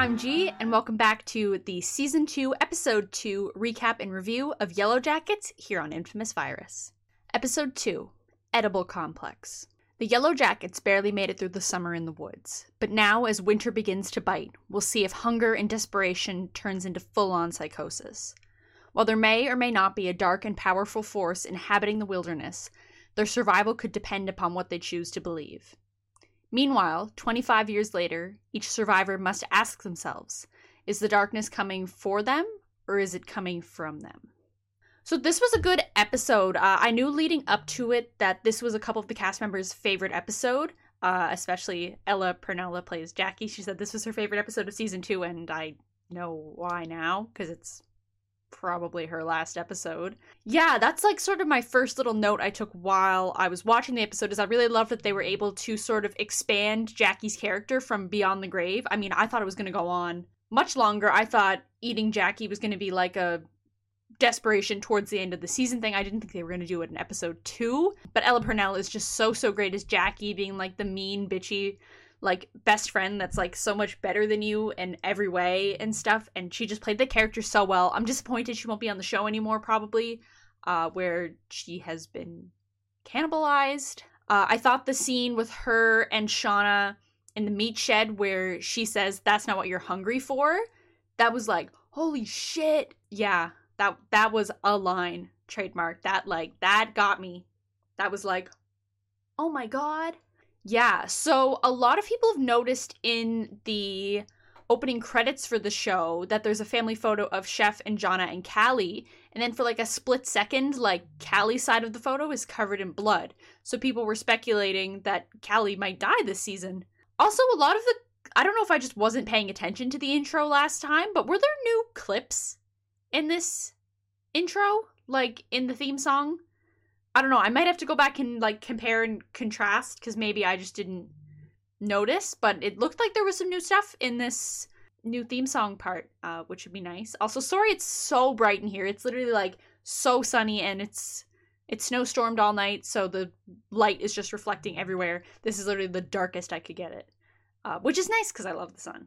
I'm Gee, and welcome back to the Season 2, Episode 2 recap and review of Yellowjackets here on Infamous Virus. Episode 2 Edible Complex. The Yellowjackets barely made it through the summer in the woods, but now, as winter begins to bite, we'll see if hunger and desperation turns into full on psychosis. While there may or may not be a dark and powerful force inhabiting the wilderness, their survival could depend upon what they choose to believe. Meanwhile, 25 years later, each survivor must ask themselves is the darkness coming for them or is it coming from them? So, this was a good episode. Uh, I knew leading up to it that this was a couple of the cast members' favorite episode, uh, especially Ella Purnell plays Jackie. She said this was her favorite episode of season two, and I know why now because it's probably her last episode. Yeah, that's like sort of my first little note I took while I was watching the episode is I really love that they were able to sort of expand Jackie's character from Beyond the Grave. I mean, I thought it was going to go on much longer. I thought eating Jackie was going to be like a desperation towards the end of the season thing. I didn't think they were going to do it in episode 2, but Ella Purnell is just so so great as Jackie being like the mean bitchy like best friend that's like so much better than you in every way and stuff and she just played the character so well. I'm disappointed she won't be on the show anymore probably uh where she has been cannibalized. Uh, i thought the scene with her and shauna in the meat shed where she says that's not what you're hungry for that was like holy shit. Yeah that that was a line trademark. That like that got me. That was like oh my god yeah, so a lot of people have noticed in the opening credits for the show that there's a family photo of Jeff and Shauna and Callie, and then for like a split second, like Callie's side of the photo is covered in blood. So people were speculating that Callie might die this season. Also, a lot of the I don't know if I just wasn't paying attention to the intro last time, but were there new clips in this intro? Like in the theme song? I don't know. I might have to go back and like compare and contrast because maybe I just didn't notice, but it looked like there was some new stuff in this new theme song part, uh, which would be nice. Also, sorry it's so bright in here. It's literally like so sunny and it's it's snowstormed all night, so the light is just reflecting everywhere. This is literally the darkest I could get it, uh, which is nice because I love the sun.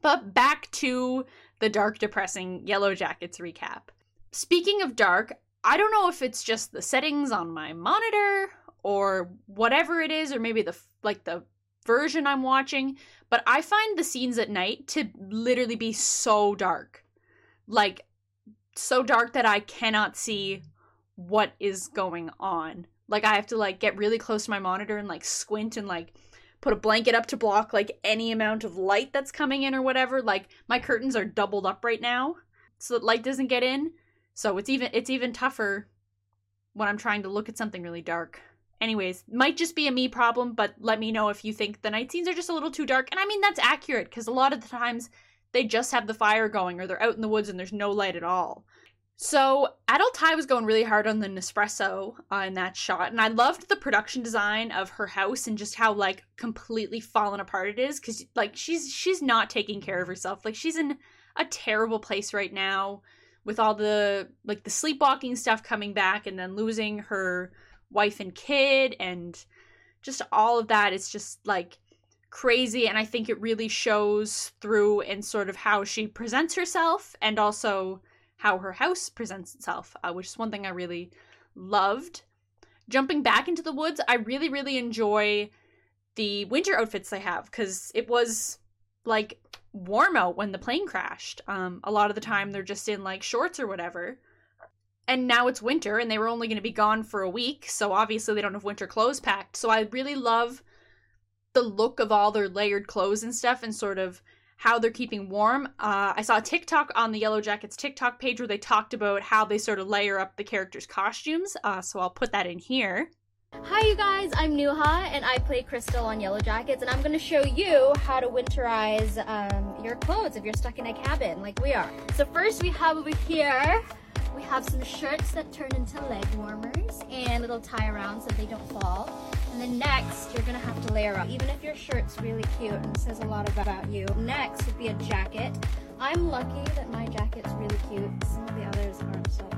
But back to the dark, depressing Yellowjackets recap. Speaking of dark, I don't know if it's just the settings on my monitor or whatever it is or maybe the like the version I'm watching, but I find the scenes at night to literally be so dark. Like so dark that I cannot see what is going on. Like I have to like get really close to my monitor and like squint and like put a blanket up to block like any amount of light that's coming in or whatever. Like my curtains are doubled up right now so that light doesn't get in. So it's even it's even tougher when I'm trying to look at something really dark. Anyways, might just be a me problem, but let me know if you think the night scenes are just a little too dark. And I mean that's accurate because a lot of the times they just have the fire going or they're out in the woods and there's no light at all. So Adult Ty was going really hard on the Nespresso uh, in that shot, and I loved the production design of her house and just how like completely fallen apart it is. Because like she's she's not taking care of herself. Like she's in a terrible place right now with all the like the sleepwalking stuff coming back and then losing her wife and kid and just all of that it's just like crazy and I think it really shows through in sort of how she presents herself and also how her house presents itself, uh, which is one thing I really loved. Jumping back into the woods, I really really enjoy the winter outfits they have cuz it was like warm out when the plane crashed. Um, a lot of the time they're just in like shorts or whatever. And now it's winter and they were only going to be gone for a week, so obviously they don't have winter clothes packed. So I really love the look of all their layered clothes and stuff and sort of how they're keeping warm. Uh, I saw a TikTok on the Yellowjackets TikTok page where they talked about how they sort of layer up the characters' costumes. Uh, so I'll put that in here. Hi you guys, I'm Nuha and I play Crystal on Yellowjackets and I'm going to show you how to winterize um, your clothes if you're stuck in a cabin like we are. So first we have over here, we have some shirts that turn into leg warmers and little tie around so they don't fall. And then next, you're gonna have to layer up. Even if your shirt's really cute and says a lot about you. Next would be a jacket. I'm lucky that my jacket's really cute. Some of the others aren't so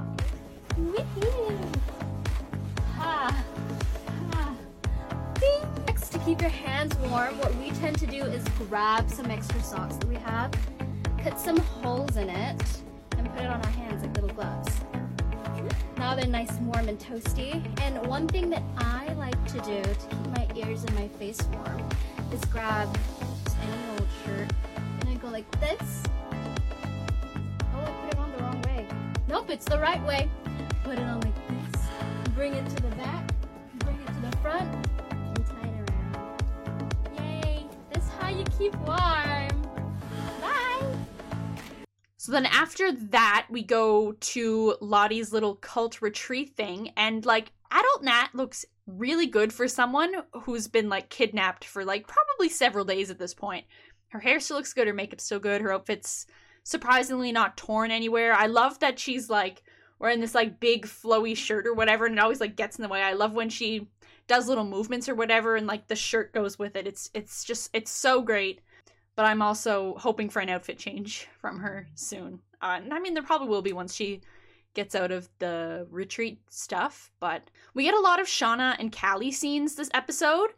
lucky. Keep your hands warm, what we tend to do is grab some extra socks that we have, cut some holes in it, and put it on our hands like little gloves. Now they're nice, warm, and toasty. And one thing that I like to do to keep my ears and my face warm is grab any old shirt and I go like this. Oh, I put it on the wrong way. Nope, it's the right way. Put it on like this. Bring it to the back. Bring it to the front. You keep warm. Bye! So then after that, we go to Lottie's little cult retreat thing, and like adult Nat looks really good for someone who's been like kidnapped for like probably several days at this point. Her hair still looks good, her makeup's still good, her outfit's surprisingly not torn anywhere. I love that she's like wearing this like big flowy shirt or whatever, and it always like gets in the way. I love when she does little movements or whatever, and like the shirt goes with it. It's it's just it's so great but I'm also hoping for an outfit change from her soon. Uh, and I mean, there probably will be once she gets out of the retreat stuff, but we get a lot of Shauna and Callie scenes this episode.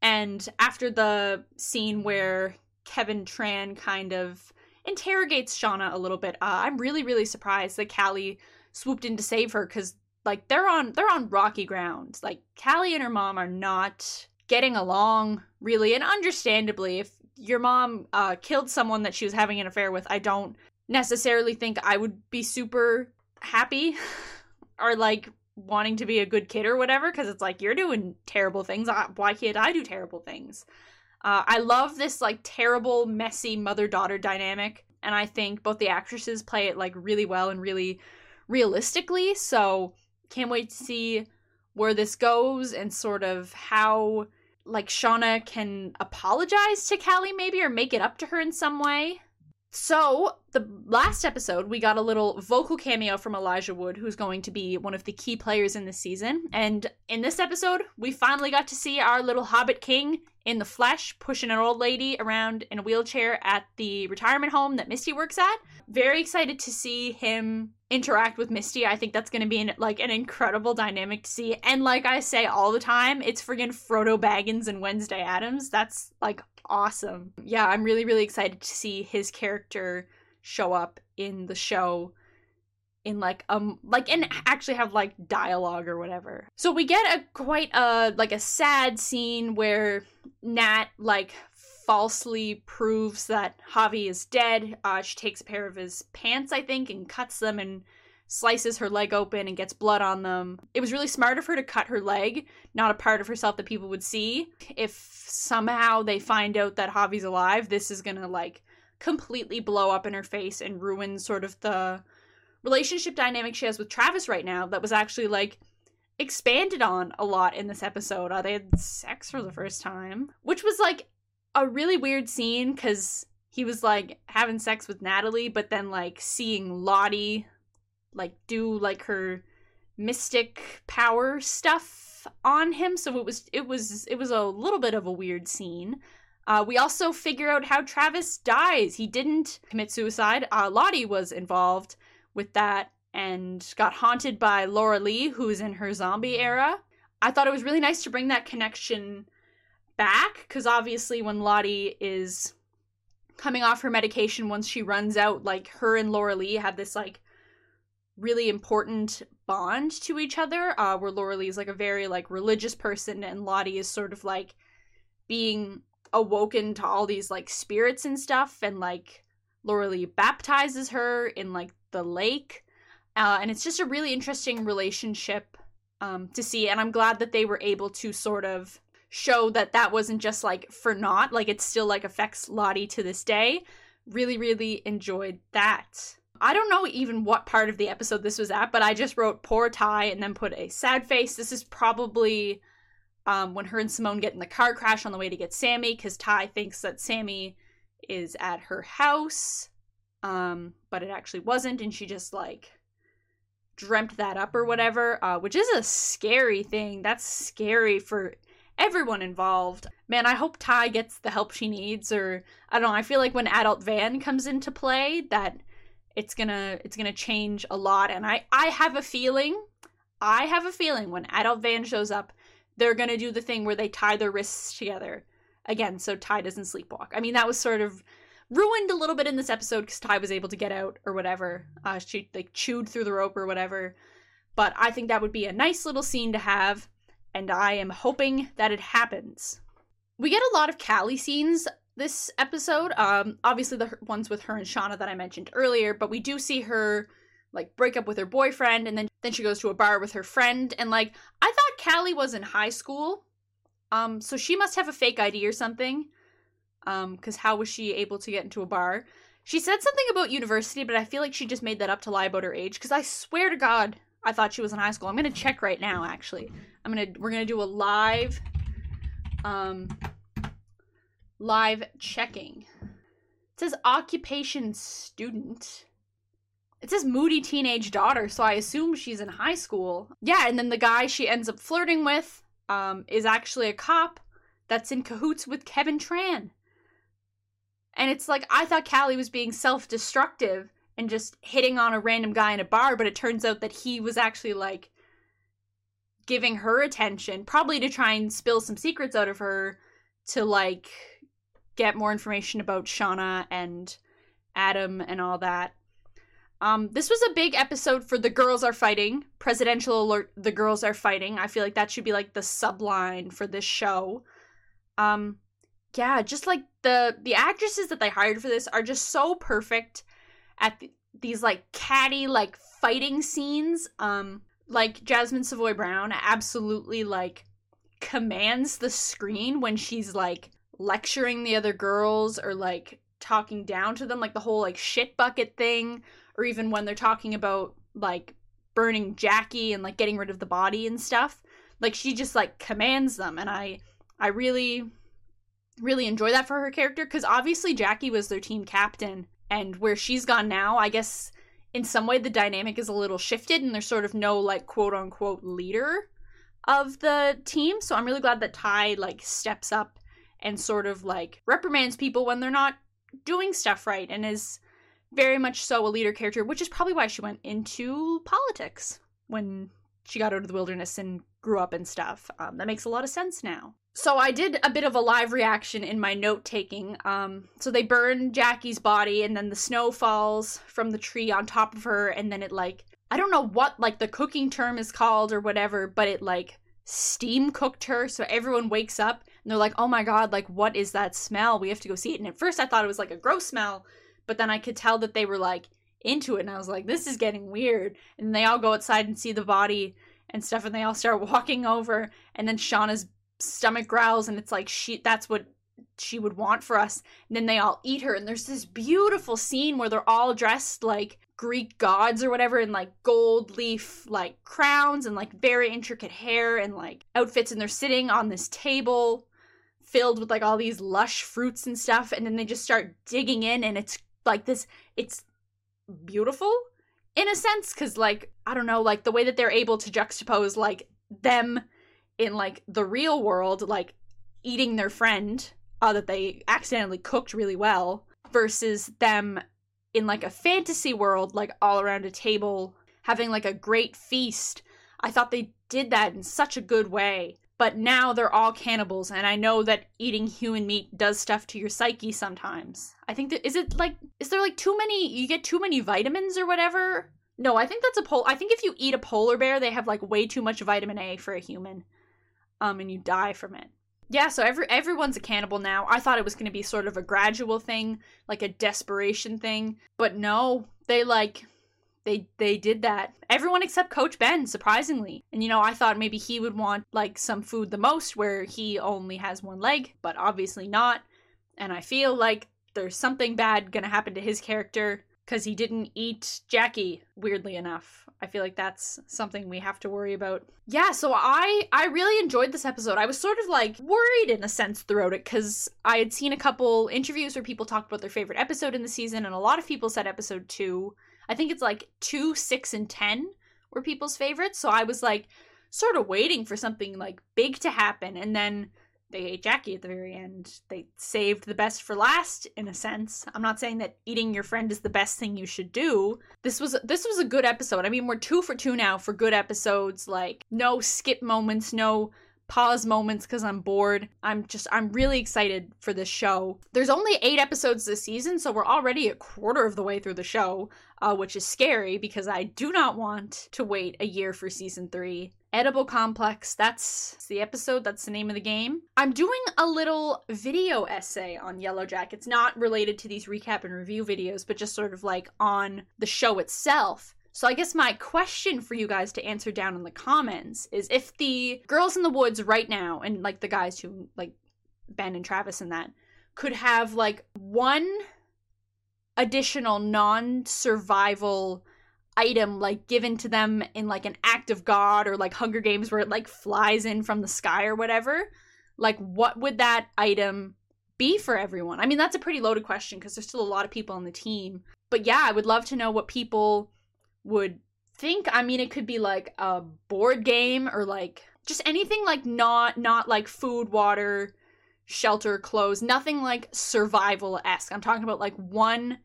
And after the scene where Kevin Tran kind of interrogates Shauna a little bit, uh, I'm really, really surprised that Callie swooped in to save her because like they're on they're on rocky ground. Like Callie and her mom are not getting along really, and understandably, if your mom uh, killed someone that she was having an affair with, I don't necessarily think I would be super happy or like wanting to be a good kid or whatever because it's like you're doing terrible things. Why can't I do terrible things? Uh, I love this like terrible, messy mother daughter dynamic, and I think both the actresses play it like really well and really realistically. So can't wait to see where this goes and sort of how like Shauna can apologize to Callie maybe or make it up to her in some way. So, the last episode, we got a little vocal cameo from Elijah Wood, who's going to be one of the key players in this season. And in this episode, we finally got to see our little Hobbit King in the flesh pushing an old lady around in a wheelchair at the retirement home that Misty works at. Very excited to see him interact with Misty. I think that's going to be an, like an incredible dynamic to see. And like I say all the time, it's friggin' Frodo Baggins and Wednesday Addams. That's like awesome. Yeah, I'm really really excited to see his character show up in the show in like um like and actually have like dialogue or whatever. So we get a quite a like a sad scene where Nat like falsely proves that Javi is dead. Uh, she takes a pair of his pants, I think, and cuts them and slices her leg open and gets blood on them. It was really smart of her to cut her leg, not a part of herself that people would see. If somehow they find out that Javi's alive, this is gonna like completely blow up in her face and ruin sort of the relationship dynamic she has with Travis right now that was actually like expanded on a lot in this episode. Uh, they had sex for the first time, which was like a really weird scene because he was like having sex with Natalie, but then like seeing Lottie like do like her mystic power stuff on him. So it was it was it was a little bit of a weird scene. Uh, we also figure out how Travis dies. He didn't commit suicide. Uh, Lottie was involved with that and got haunted by Laura Lee, who's in her zombie era. I thought it was really nice to bring that connection back because obviously, when Lottie is coming off her medication, once she runs out, like her and Laura Lee have this like really important bond to each other. Uh, where Laura Lee is like a very like religious person, and Lottie is sort of like being awoken to all these like spirits and stuff, and like Laura Lee baptizes her in like the lake. Uh, and it's just a really interesting relationship um, to see. And I'm glad that they were able to sort of show that that wasn't just like for naught. Like it still like affects Lottie to this day. Really, really enjoyed that. I don't know even what part of the episode this was at, but I just wrote poor Ty and then put a sad face. This is probably um, when her and Simone get in the car crash on the way to get Sammy because Ty thinks that Sammy is at her house um, but it actually wasn't, and she just like dreamt that up or whatever, uh, which is a scary thing. That's scary for everyone involved. Man, I hope Ty gets the help she needs, or I don't know. I feel like when Adult Van comes into play, that it's gonna it's gonna change a lot, and I I have a feeling, I have a feeling when Adult Van shows up, they're going to do the thing where they tie their wrists together again so Ty doesn't sleepwalk. I mean, that was sort of ruined a little bit in this episode because Ty was able to get out or whatever. Uh, she like chewed through the rope or whatever. But I think that would be a nice little scene to have, and I am hoping that it happens. We get a lot of Callie scenes this episode. Um, obviously the ones with her and Shauna that I mentioned earlier, but we do see her like break up with her boyfriend, and then then she goes to a bar with her friend, and like I thought Callie was in high school, um, so she must have a fake ID or something. Um, because how was she able to get into a bar? She said something about university, but I feel like she just made that up to lie about her age. Because I swear to God, I thought she was in high school. I'm gonna check right now. Actually, I'm gonna we're gonna do a live, um, live checking. It says occupation student. It says moody teenage daughter, so I assume she's in high school. Yeah, and then the guy she ends up flirting with um, is actually a cop that's in cahoots with Kevin Tran. And it's like, I thought Callie was being self destructive and just hitting on a random guy in a bar, but it turns out that he was actually like giving her attention, probably to try and spill some secrets out of her to like get more information about Shauna and Adam and all that. Um, this was a big episode for the girls are fighting. Presidential alert: the girls are fighting. I feel like that should be like the subline for this show. Um, yeah, just like the the actresses that they hired for this are just so perfect at the, these like catty like fighting scenes. Um, like Jasmine Savoy Brown absolutely like commands the screen when she's like lecturing the other girls or like talking down to them, like the whole like shit bucket thing or even when they're talking about like burning Jackie and like getting rid of the body and stuff. Like she just like commands them and I I really really enjoy that for her character cuz obviously Jackie was their team captain and where she's gone now, I guess in some way the dynamic is a little shifted and there's sort of no like quote unquote leader of the team. So I'm really glad that Ty like steps up and sort of like reprimands people when they're not doing stuff right and is very much so a leader character, which is probably why she went into politics when she got out of the wilderness and grew up and stuff. Um, that makes a lot of sense now. So I did a bit of a live reaction in my note taking. Um, so they burn Jackie's body, and then the snow falls from the tree on top of her, and then it like I don't know what like the cooking term is called or whatever, but it like steam cooked her. So everyone wakes up and they're like, "Oh my god, like what is that smell? We have to go see it." And at first I thought it was like a gross smell, but then I could tell that they were like into it and I was like, this is getting weird. And they all go outside and see the body and stuff and they all start walking over and then Shauna's stomach growls and it's like she that's what she would want for us. And then they all eat her and there's this beautiful scene where they're all dressed like Greek gods or whatever in like gold leaf like crowns and like very intricate hair and like outfits and they're sitting on this table filled with like all these lush fruits and stuff and then they just start digging in and it's like this it's beautiful in a sense cuz like I don't know like the way that they're able to juxtapose like them in like the real world like eating their friend uh, that they accidentally cooked really well versus them in like a fantasy world like all around a table having like a great feast. I thought they did that in such a good way but now they're all cannibals and i know that eating human meat does stuff to your psyche sometimes. I think that is it like is there like too many you get too many vitamins or whatever? No i think that's a pol i think if you eat a polar bear they have like way too much vitamin a for a human um and you die from it yeah so every everyone's a cannibal now i thought it was going to be sort of a gradual thing like a desperation thing but no they like they they did that. Everyone except Coach Ben, surprisingly. And you know, I thought maybe he would want like some food the most where he only has one leg, but obviously not. And I feel like there's something bad gonna happen to his character because he didn't eat Jackie, weirdly enough. I feel like that's something we have to worry about. Yeah, so I I really enjoyed this episode. I was sort of like worried in a sense throughout it cuz I had seen a couple interviews where people talked about their favorite episode in the season and a lot of people said episode 2 I think it's like two, six, and ten were people's favorites. So I was like sort of waiting for something like big to happen, and then they ate Jackie at the very end. They saved the best for last, in a sense. I'm not saying that eating your friend is the best thing you should do. This was this was a good episode. I mean, we're two for two now for good episodes. Like no skip moments, no pause moments because I'm bored. I'm just, I'm really excited for this show. There's only eight episodes this season, so we're already a quarter of the way through the show, uh, which is scary because I do not want to wait a year for season three. Edible Complex, that's the episode, that's the name of the game. I'm doing a little video essay on Yellowjackets, not related to these recap and review videos, but just sort of like on the show itself. So I guess my question for you guys to answer down in the comments is if the girls in the woods right now and like the guys who like Ben and Travis and that could have like one additional non-survival item like given to them in like an act of god or like Hunger Games where it like flies in from the sky or whatever, like what would that item be for everyone? I mean, that's a pretty loaded question because there's still a lot of people on the team. But yeah, I would love to know what people would think. I mean, it could be like a board game or like just anything like not not like food, water, shelter, clothes, nothing like survival esque. I'm talking about like one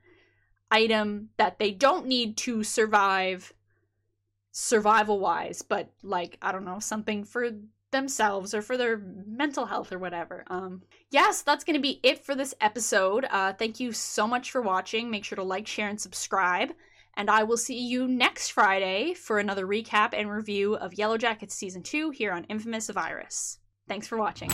item that they don't need to survive survival wise, but like I don't know, something for themselves or for their mental health or whatever. Um yes, that's going to be it for this episode. Uh thank you so much for watching. Make sure to like, share and subscribe and I will see you next Friday for another recap and review of Yellowjackets Season 2 here on Infamous Virus. Thanks for watching.